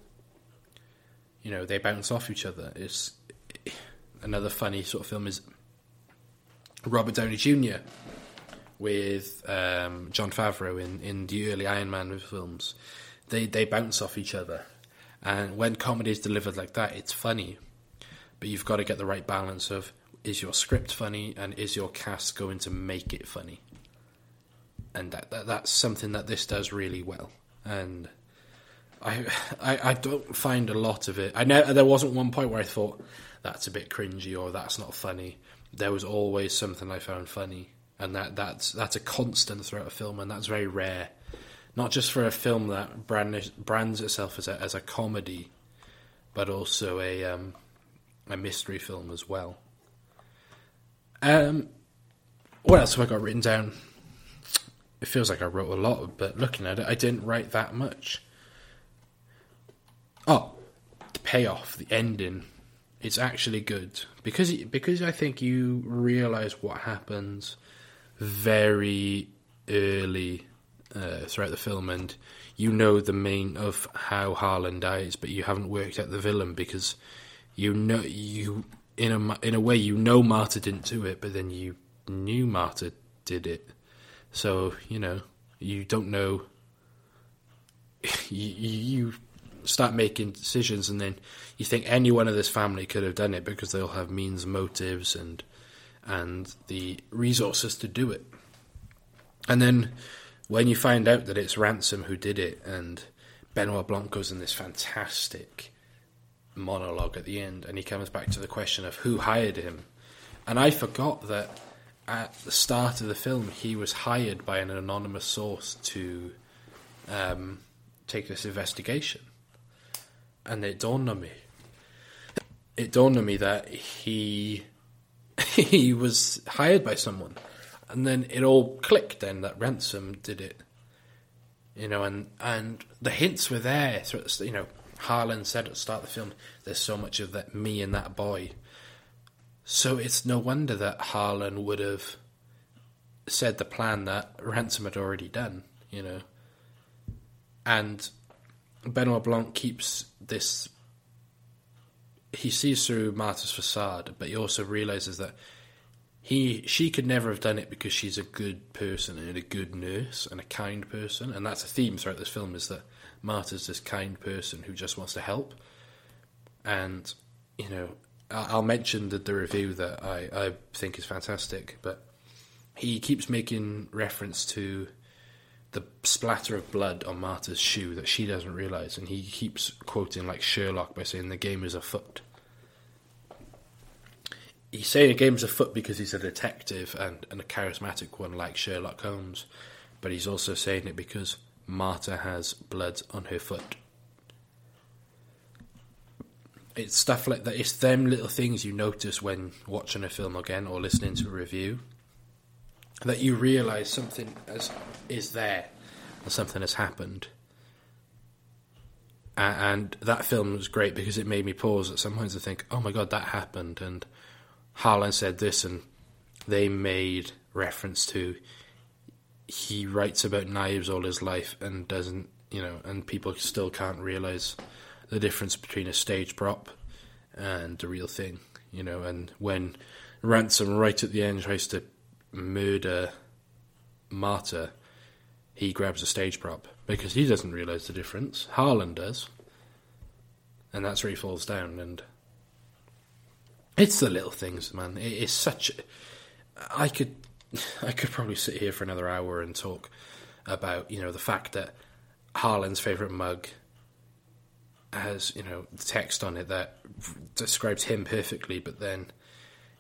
You know, they bounce off each other. It's another funny sort of film is Robert Downey Jr. with um, Jon Favreau in, in the early Iron Man films. They they bounce off each other and when comedy is delivered like that, it's funny. But you've got to get the right balance of is your script funny and is your cast going to make it funny? And that, that that's something that this does really well. And I, I I don't find a lot of it. I know there wasn't one point where I thought that's a bit cringy or that's not funny. There was always something I found funny, and that that's that's a constant throughout a film, and that's very rare not just for a film that brand, brands itself as a, as a comedy, but also a um, a mystery film as well. Um, what else have I got written down? It feels like I wrote a lot, but looking at it, I didn't write that much. Oh, the payoff, the ending, it's actually good because because I think you realize what happens very early uh, throughout the film, and you know the main of how Harlan dies, but you haven't worked out the villain because you know you in a in a way you know Marta didn't do it, but then you knew Marta did it, so you know you don't know. you, you start making decisions, and then you think anyone of this family could have done it because they'll have means, motives, and and the resources to do it. And then when you find out that it's Ransom who did it, and Benoit Blanc goes in this fantastic monologue at the end, and he comes back to the question of who hired him. And I forgot that at the start of the film, he was hired by an anonymous source to um, take this investigation. And it dawned on me. It dawned on me that he he was hired by someone and then it all clicked then that Ransom did it. You know, and and the hints were there. You know, Harlan said at the start of the film, "There's so much of that me and that boy." So it's no wonder that Harlan would have said the plan that Ransom had already done. You know, and Benoit Blanc keeps this. He sees through Marta's facade, but he also realizes that he she could never have done it because she's a good person and a good nurse and a kind person, and that's a theme throughout this film is that Marta's this kind person who just wants to help. And you know, I'll mention the, the review that I, I think is fantastic, but he keeps making reference to the splatter of blood on Marta's shoe that she doesn't realize, and he keeps quoting like Sherlock by saying the game is afoot he's saying the game is a game's afoot because he's a detective and, and a charismatic one like Sherlock Holmes, but he's also saying it because Marta has blood on her foot. It's stuff like that. It's them little things you notice when watching a film again or listening to a review that you realise something has, is there and something has happened. And that film was great because it made me pause at some points and think, "Oh my god, that happened!" and Harlan said this, and they made reference to he writes about knives all his life and doesn't, you know, and people still can't realize the difference between a stage prop and the real thing, you know. And when Ransom, right at the end, tries to murder Marta, he grabs a stage prop because he doesn't realize the difference. Harlan does, and that's where he falls down. And it's the little things, man. It is such. I could, I could probably sit here for another hour and talk about you know the fact that Harlan's favorite mug has you know text on it that describes him perfectly, but then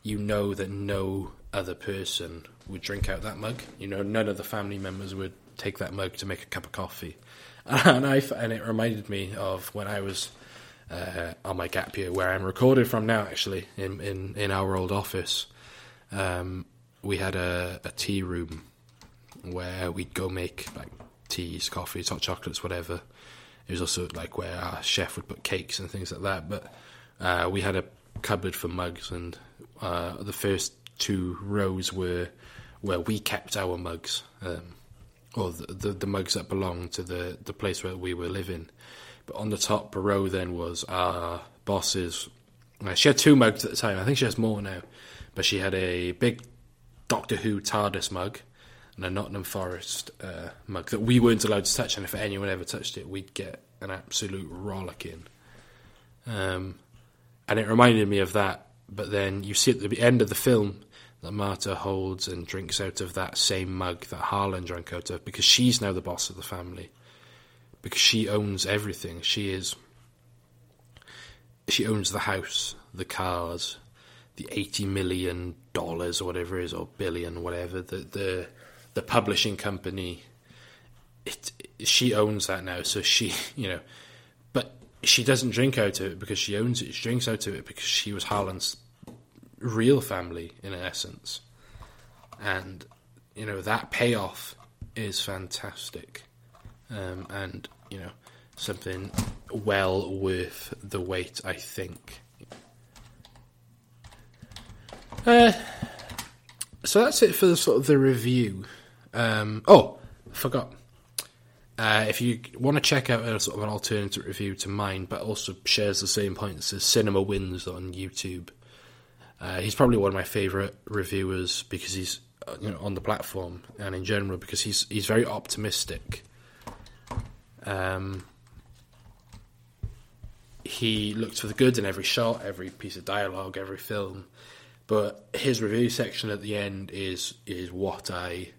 you know that no other person would drink out that mug. You know, none of the family members would take that mug to make a cup of coffee. And I and it reminded me of when I was uh, on my gap year, where I'm recorded from now, actually in in, in our old office. Um, we had a, a tea room where we'd go make like teas, coffees, hot chocolates, whatever. Was also like where our chef would put cakes and things like that. But uh, we had a cupboard for mugs, and uh, the first two rows were where we kept our mugs, um, or the, the, the mugs that belonged to the the place where we were living. But on the top row then was our boss's. Uh, she had two mugs at the time. I think she has more now, but she had a big Doctor Who TARDIS mug and a Nottingham Forest uh, mug that we weren't allowed to touch, and if anyone ever touched it, we'd get an absolute rollicking. Um, and it reminded me of that. But then you see at the end of the film that Marta holds and drinks out of that same mug that Harlan drank out of because she's now the boss of the family. Because she owns everything. She is. She owns the house, the cars, the eighty million dollars or whatever it is, or billion, whatever the the the publishing company. It, she owns that now, so she, you know, but she doesn't drink out of it because she owns it. She drinks out of it because she was Harlan's real family in essence, and you know that payoff is fantastic, um, and you know something well worth the wait. I think. Uh, so that's it for the sort of the review. Um, oh, I forgot. Uh, if you want to check out a sort of an alternative review to mine, but also shares the same points as Cinema Wins on YouTube, uh, he's probably one of my favourite reviewers because he's uh, you know on the platform and in general because he's he's very optimistic. Um, he looks for the good in every shot, every piece of dialogue, every film, but his review section at the end is is what I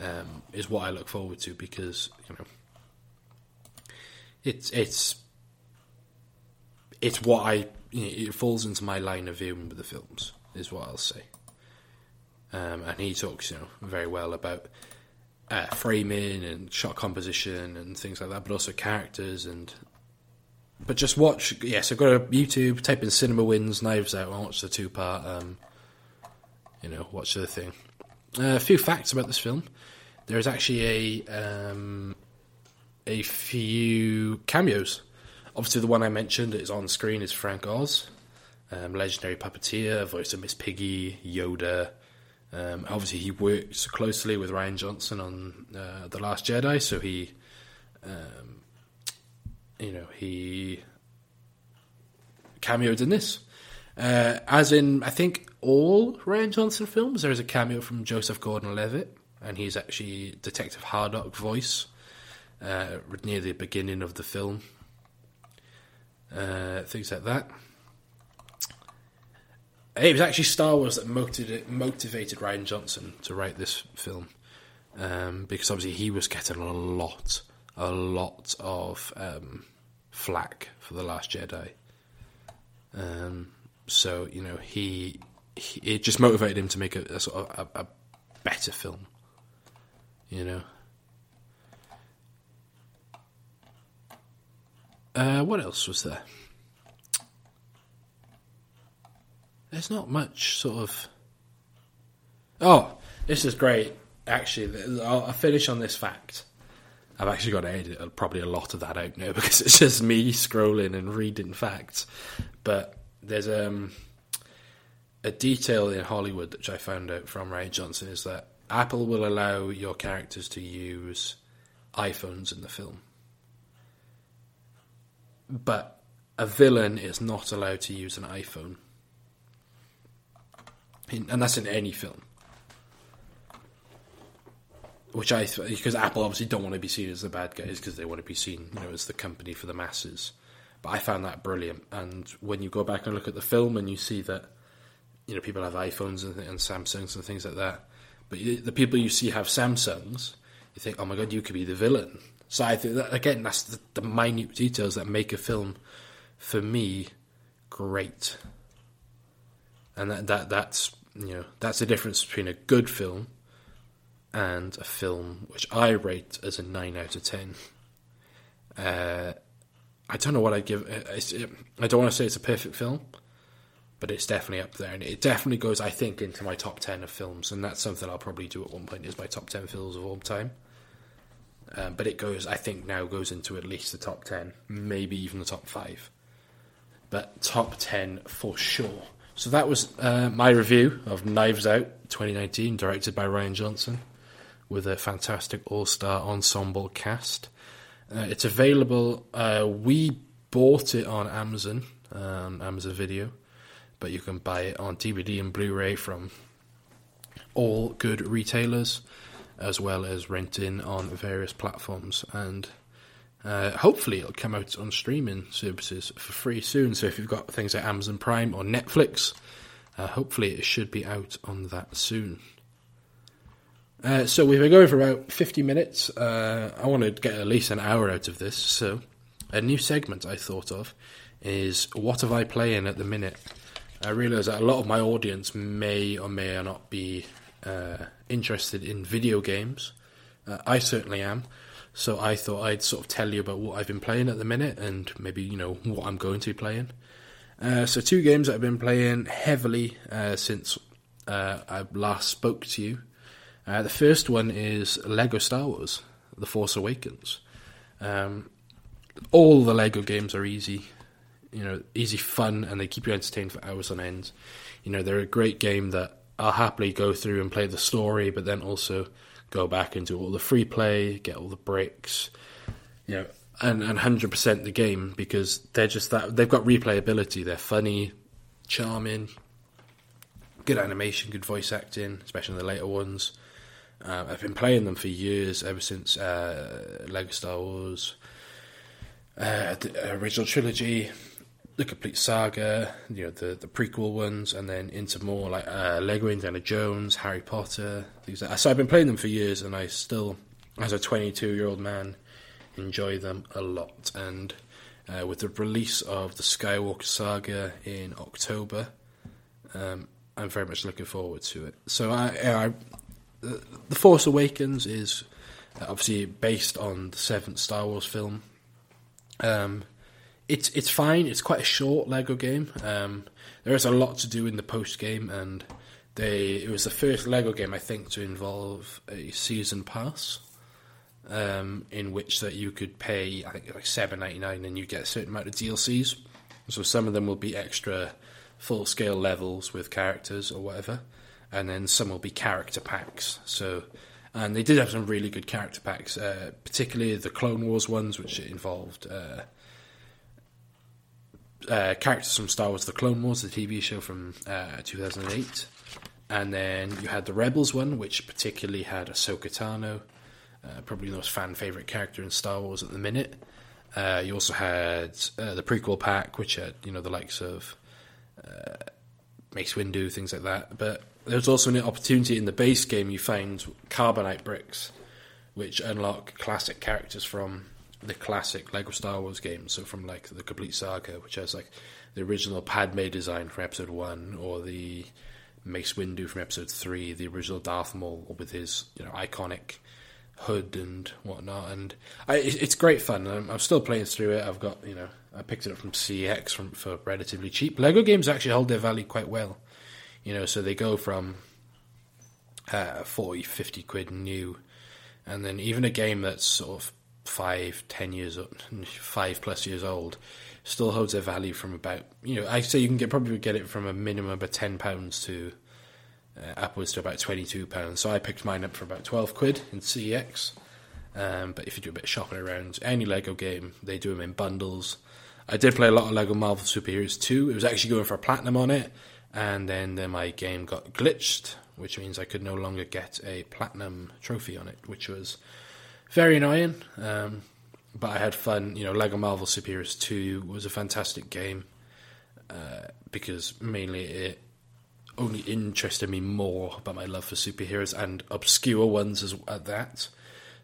um, is what I look forward to because you know it's it's it's what I it falls into my line of viewing with the films is what I'll say. Um, and he talks you know very well about uh, framing and shot composition and things like that, but also characters and. But just watch, yes. Yeah, so go to YouTube, type in Cinema Wins Knives Out, and watch the two part. Um, you know, watch the thing. Uh, a few facts about this film. There is actually a um, a few cameos. Obviously, the one I mentioned is on screen is Frank Oz, um, legendary puppeteer, voice of Miss Piggy, Yoda. Um, obviously, he works closely with Rian Johnson on uh, the Last Jedi, so he, um, you know, he cameoed in this. Uh, as in, I think all Rian Johnson films, there is a cameo from Joseph Gordon-Levitt, and he's actually Detective Hardrock voice uh, near the beginning of the film. Uh, things like that. It was actually Star Wars that motivated, motivated Rian Johnson to write this film, um, because obviously he was getting a lot, a lot of um, flack for the Last Jedi. Um, so you know he, he, it just motivated him to make a, a sort of a, a better film. You know. Uh, what else was there? There's not much sort of. Oh, this is great. Actually, I'll, finish on this fact. I've actually got to edit probably a lot of that out now because it's just me scrolling and reading facts. But there's um, a detail in Hollywood which I found out from Rian Johnson is that Apple will allow your characters to use iPhones in the film. But a villain is not allowed to use an iPhone. In, and that's in any film. Which I, because Apple obviously don't want to be seen as the bad guys because they want to be seen, you know, as the company for the masses. But I found that brilliant. And when you go back and look at the film and you see that, you know, people have iPhones and, and Samsungs and things like that, but the people you see have Samsungs, you think, oh my god, you could be the villain. So I think that, again, that's the, the minute details that make a film, for me, great. And that, that that's you know that's the difference between a good film and a film which I rate as a nine out of ten. Uh, I don't know what I'd give. It, I don't want to say it's a perfect film, but it's definitely up there, and it definitely goes, I think, into my top ten of films, and that's something I'll probably do at one point. Is my top ten films of all time. Um, but it goes, I think, now goes into at least the top ten, maybe even the top five, but top ten for sure. So that was uh, my review of Knives Out 2019, directed by Rian Johnson, with a fantastic all-star ensemble cast. Uh, it's available. Uh, we bought it on Amazon, um, Amazon Video, but you can buy it on DVD and Blu-ray from all good retailers, as well as renting on various platforms. And uh, hopefully, it'll come out on streaming services for free soon. So if you've got things like Amazon Prime or Netflix, uh, hopefully it should be out on that soon. Uh, so we've been going for about 50 minutes. Uh, I want to get at least an hour out of this. So a new segment I thought of is what have I playing at the minute? I realise that a lot of my audience may or may not be uh, interested in video games. Uh, I certainly am. So I thought I'd sort of tell you about what I've been playing at the minute and maybe, you know, what I'm going to be playing. Uh, so two games that I've been playing heavily since I last spoke to you uh, the first one is Lego Star Wars: The Force Awakens. Um, all the Lego games are easy, you know, easy fun, and they keep you entertained for hours on end. You know, they're a great game that I'll happily go through and play the story, but then also go back and do all the free play, get all the bricks, you know, and and hundred percent the game because they're just that they've got replayability. They're funny, charming, good animation, good voice acting, especially in the later ones. Uh, I've been playing them for years, ever since uh, Lego Star Wars, uh, the original trilogy, the complete saga, you know the the prequel ones, and then into more like uh, Lego Indiana Jones, Harry Potter, things like. So I've been playing them for years, and I still, as a 22 year old man, enjoy them a lot. And uh, with the release of the Skywalker saga in October, um, I'm very much looking forward to it. So I, I the Force Awakens is obviously based on the seventh Star Wars film. Um, it's it's fine. It's quite a short Lego game. Um, there is a lot to do in the post game, and they it was the first Lego game I think to involve a season pass, um, in which that you could pay I think like seven ninety nine and you get a certain amount of DLCs. So some of them will be extra full scale levels with characters or whatever and then some will be character packs. So, and they did have some really good character packs, uh, particularly the Clone Wars ones, which involved uh, uh, characters from Star Wars: The Clone Wars, the TV show from uh, 2008, and then you had the Rebels one, which particularly had Ahsoka Tano, uh, probably the most fan favorite character in Star Wars at the minute. Uh, you also had the prequel pack, which had you know the likes of Mace Windu, things like that, but there's also an opportunity in the base game you find carbonite bricks, which unlock classic characters from the classic Lego Star Wars games. So from like the complete saga, which has like the original Padme design from Episode One, or the Mace Windu from Episode Three, the original Darth Maul with his you know iconic hood and whatnot. And I, it's great fun. I'm, I'm, still playing through it. I've got you know I picked it up from CeX from for relatively cheap. Lego games actually hold their value quite well. You know, so they go from uh, 40, 50 quid new, and then even a game that's sort of five, ten years, old, five plus years old, still holds their value from about, you know, I say you can get probably get it from a minimum of ten pounds to uh, upwards to about twenty two pounds. So I picked mine up for about twelve quid in CEX. Um, but if you do a bit of shopping around, any Lego game, they do them in bundles. I did play a lot of Lego Marvel Superheroes 2. It was actually going for a platinum on it, and then, then my game got glitched, which means I could no longer get a platinum trophy on it, which was very annoying. Um, but I had fun. You know, Lego Marvel Superheroes 2 was a fantastic game uh, because mainly it only interested me more about my love for superheroes and obscure ones as at that.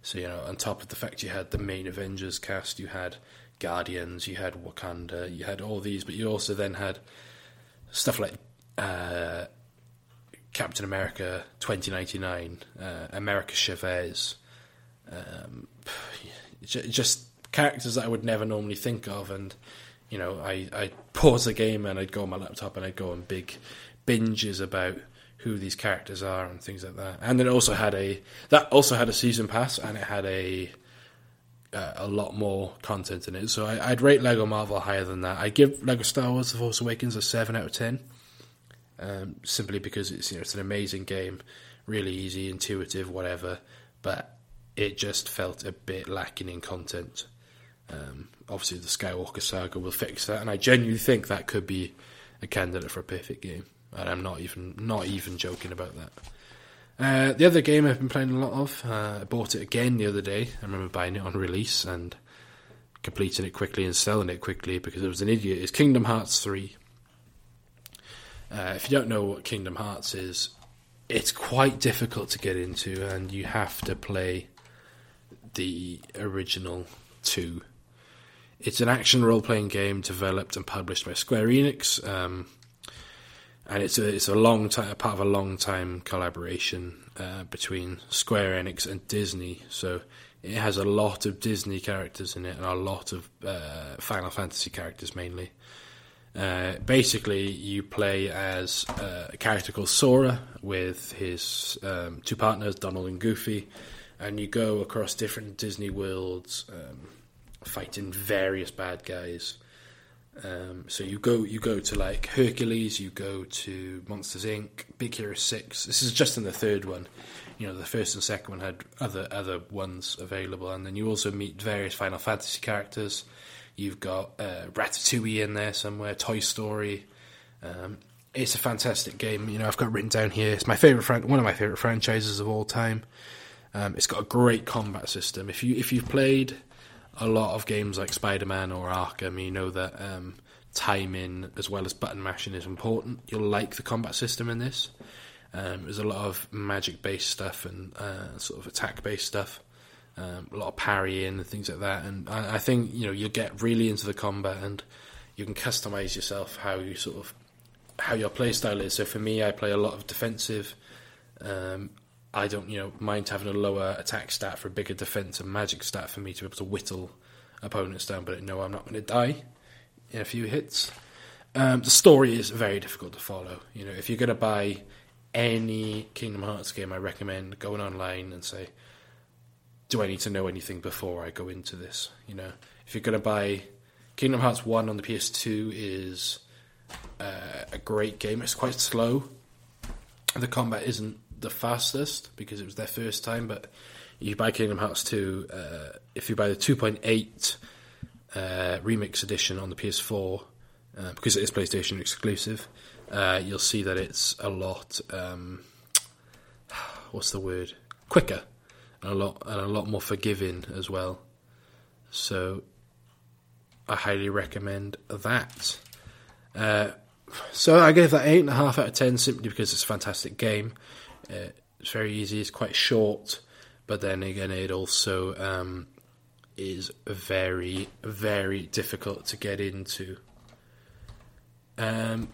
So you know, on top of the fact you had the main Avengers cast, you had Guardians, you had Wakanda, you had all these, but you also then had stuff like uh, Captain America 2099, uh, America Chavez, um, just characters that I would never normally think of, and you know, I I pause the game and I'd go on my laptop and I'd go on big binges about who these characters are and things like that. And it also had a that also had a season pass and it had a uh, a lot more content in it. So I, would rate Lego Marvel higher than that. I give Lego Star Wars: The Force Awakens a seven out of ten, um, simply because it's you know it's an amazing game, really easy, intuitive, whatever. But it just felt a bit lacking in content. Um, obviously, the Skywalker saga will fix that, and I genuinely think that could be a candidate for a perfect game. And I'm not even not even joking about that. Uh, the other game I've been playing a lot of, uh, I bought it again the other day. I remember buying it on release and completing it quickly and selling it quickly because I was an idiot. Is Kingdom Hearts three. Uh, if you don't know what Kingdom Hearts is, it's quite difficult to get into, and you have to play the original two it's an action role playing game developed and published by Square Enix, um, and it's a it's a long time part of a long time collaboration uh, between Square Enix and Disney. So it has a lot of Disney characters in it and a lot of uh, Final Fantasy characters mainly. Uh, basically, you play as uh, a character called Sora with his um, two partners, Donald and Goofy, and you go across different Disney worlds. Um, fighting various bad guys. Um, so you go you go to like Hercules, you go to Monsters Inc., Big Hero Six. This is just in the third one. You know, the first and second one had other other ones available, and then you also meet various Final Fantasy characters. You've got uh, Ratatouille in there somewhere, Toy Story. Um, it's a fantastic game. You know, I've got written down here. It's my favorite, fran- one of my favorite franchises of all time. Um, it's got a great combat system. If you if you've played a lot of games like Spider Man or Arkham, you know that um, timing as well as button mashing is important. You'll like the combat system in this. Um, there's a lot of magic based stuff and uh, sort of attack based stuff. Um, a lot of parrying and things like that, and I, I, think you know you'll get really into the combat and you can customize yourself how you sort of how your playstyle is. So for me, I play a lot of defensive. Um, I don't, you know, mind having a lower attack stat for a bigger defense and magic stat for me to be able to whittle opponents down, but no, I'm not going to die in a few hits. Um, the story is very difficult to follow. You know, if you're going to buy any Kingdom Hearts game, I recommend going online and say, do I need to know anything before I go into this? You know, if you're going to buy Kingdom Hearts 1 on the PS2 is uh, a great game. It's quite slow. The combat isn't the fastest because it was their first time. But you buy Kingdom Hearts 2, uh, if you buy the 2.8 uh, remix edition on the PS4, uh, because it is PlayStation exclusive, uh, you'll see that it's a lot. Um, what's the word? Quicker, and a lot and a lot more forgiving as well. So, I highly recommend that. Uh, so I gave that eight and a half out of ten simply because it's a fantastic game. Uh, it's very easy. It's quite short, but then again, it also um, is very, very difficult to get into. Um,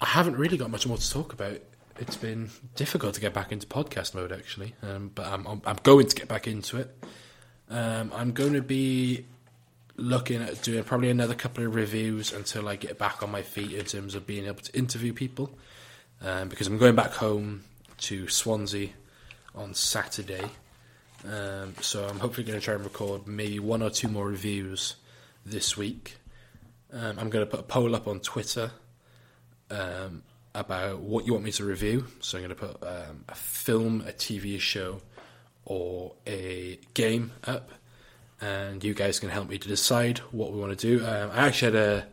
I haven't really got much more to talk about. It's been difficult to get back into podcast mode, actually, um, but I'm, I'm, I'm going to get back into it. Um, I'm going to be looking at doing probably another couple of reviews until I get back on my feet in terms of being able to interview people, um, because I'm going back home to Swansea on Saturday. Um, so I'm hopefully going to try and record maybe one or two more reviews this week. Um, I'm going to put a poll up on Twitter um, about what you want me to review. So I'm going to put um, a film, a TV show, or a game up, and you guys can help me to decide what we want to do. Um, I actually had a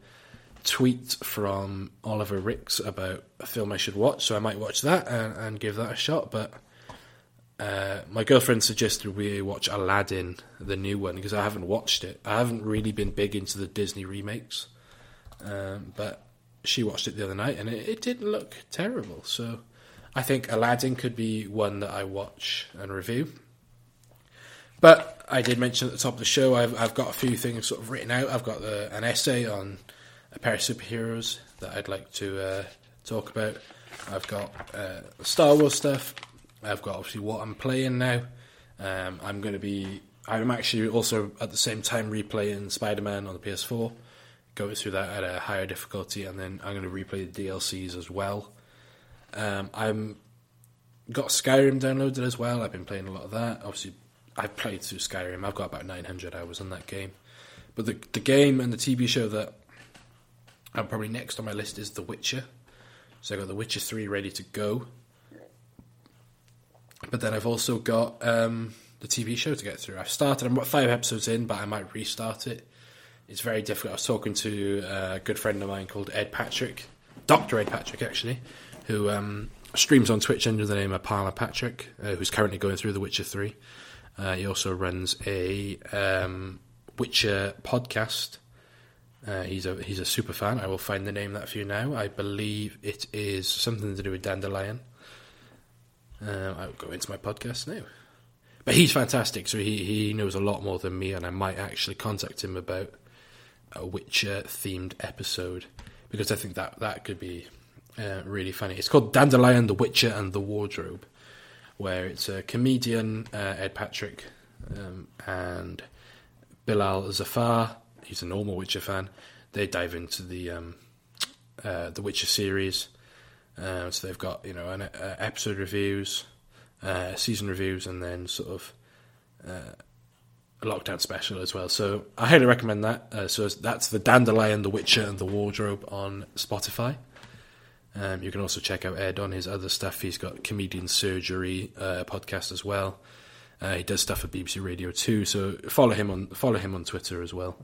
tweet from Oliver Ricks about a film I should watch, so I might watch that and, and give that a shot. But uh, my girlfriend suggested we watch Aladdin, the new one, because I haven't watched it. I haven't really been big into the Disney remakes, um, but she watched it the other night and it, it didn't look terrible. So I think Aladdin could be one that I watch and review. But I did mention at the top of the show, I've, I've got a few things sort of written out. I've got the, an essay on a pair of superheroes that I'd like to uh, talk about. I've got uh, Star Wars stuff. I've got obviously what I'm playing now. Um, I'm going to be. I'm actually also at the same time replaying Spider Man on the PS4, going through that at a higher difficulty, and then I'm going to replay the DLCs as well. Um, I'm got Skyrim downloaded as well. I've been playing a lot of that. Obviously, I've played through Skyrim. I've got about 900 hours on that game. But the the game and the TV show that I'm probably next on my list is The Witcher. So I've got The Witcher 3 ready to go. But then I've also got um, the TV show to get through. I've started, I'm five episodes in, but I might restart it. It's very difficult. I was talking to a good friend of mine called Ed Patrick, Dr. Ed Patrick, actually, who um, streams on Twitch under the name of Palmer Patrick, uh, who's currently going through The Witcher 3. Uh, he also runs a um, Witcher podcast. Uh, he's a he's a super fan. I will find the name that for you now. I believe it is something to do with Dandelion. Uh, I'll go into my podcast now. But he's fantastic, so he, he knows a lot more than me, and I might actually contact him about a Witcher themed episode because I think that that could be uh, really funny. It's called Dandelion, the Witcher, and the Wardrobe, where it's a comedian, uh, Ed Patrick, um, and Bilal Zafar. He's a normal Witcher fan. They dive into the um, uh, the Witcher series. Uh, so they've got you know an, uh, episode reviews, uh, season reviews, and then sort of uh, a lockdown special as well. So I highly recommend that. Uh, so that's the Dandelion, the Witcher, and the Wardrobe on Spotify. Um, you can also check out Ed on his other stuff. He's got Comedian Surgery podcast as well. He does stuff for BBC Radio too. So follow him on follow him on Twitter as well.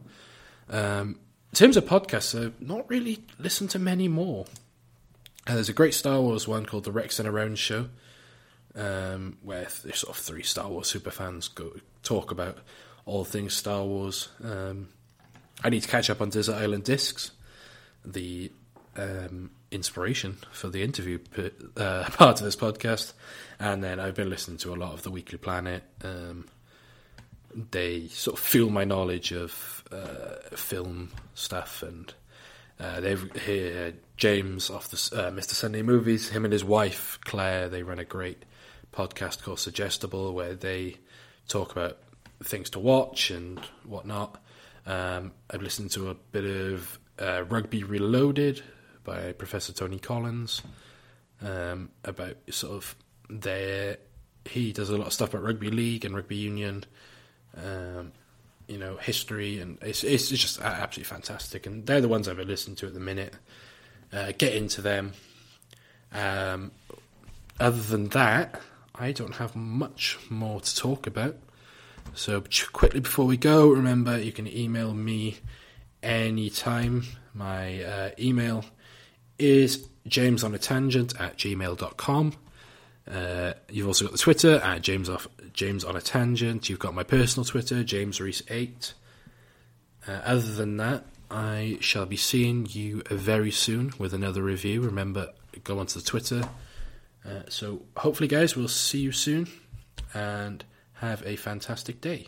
Um, in terms of podcasts, I've not really listened to many more. Uh, there's a great Star Wars one called The Rex and Around Show, um, where there's sort of three Star Wars super fans go talk about all things Star Wars. Um, I need to catch up on Desert Island Discs, the um, inspiration for the interview uh, part of this podcast, and then I've been listening to a lot of the Weekly Planet. Um, they sort of fuel my knowledge of uh, film stuff, and uh, they've here James off the uh, Mr. Sunday Movies. Him and his wife Claire they run a great podcast called Suggestible, where they talk about things to watch and whatnot. Um, I've listened to a bit of uh, Rugby Reloaded by Professor Tony Collins um, about sort of their. He does a lot of stuff about rugby league and rugby union, um, you know, history, and it's it's just absolutely fantastic. And they're the ones I've been listening to at the minute. Uh, get into them. Um, other than that, I don't have much more to talk about. So quickly before we go, remember you can email me anytime. My uh, email is jamesonaTangent at gmail.com. Uh, you've also got the Twitter at James off James on a Tangent. You've got my personal Twitter, James Reese eight. Uh, other than that, I shall be seeing you very soon with another review. Remember, go onto the Twitter. Uh, so hopefully, guys, we'll see you soon, and have a fantastic day.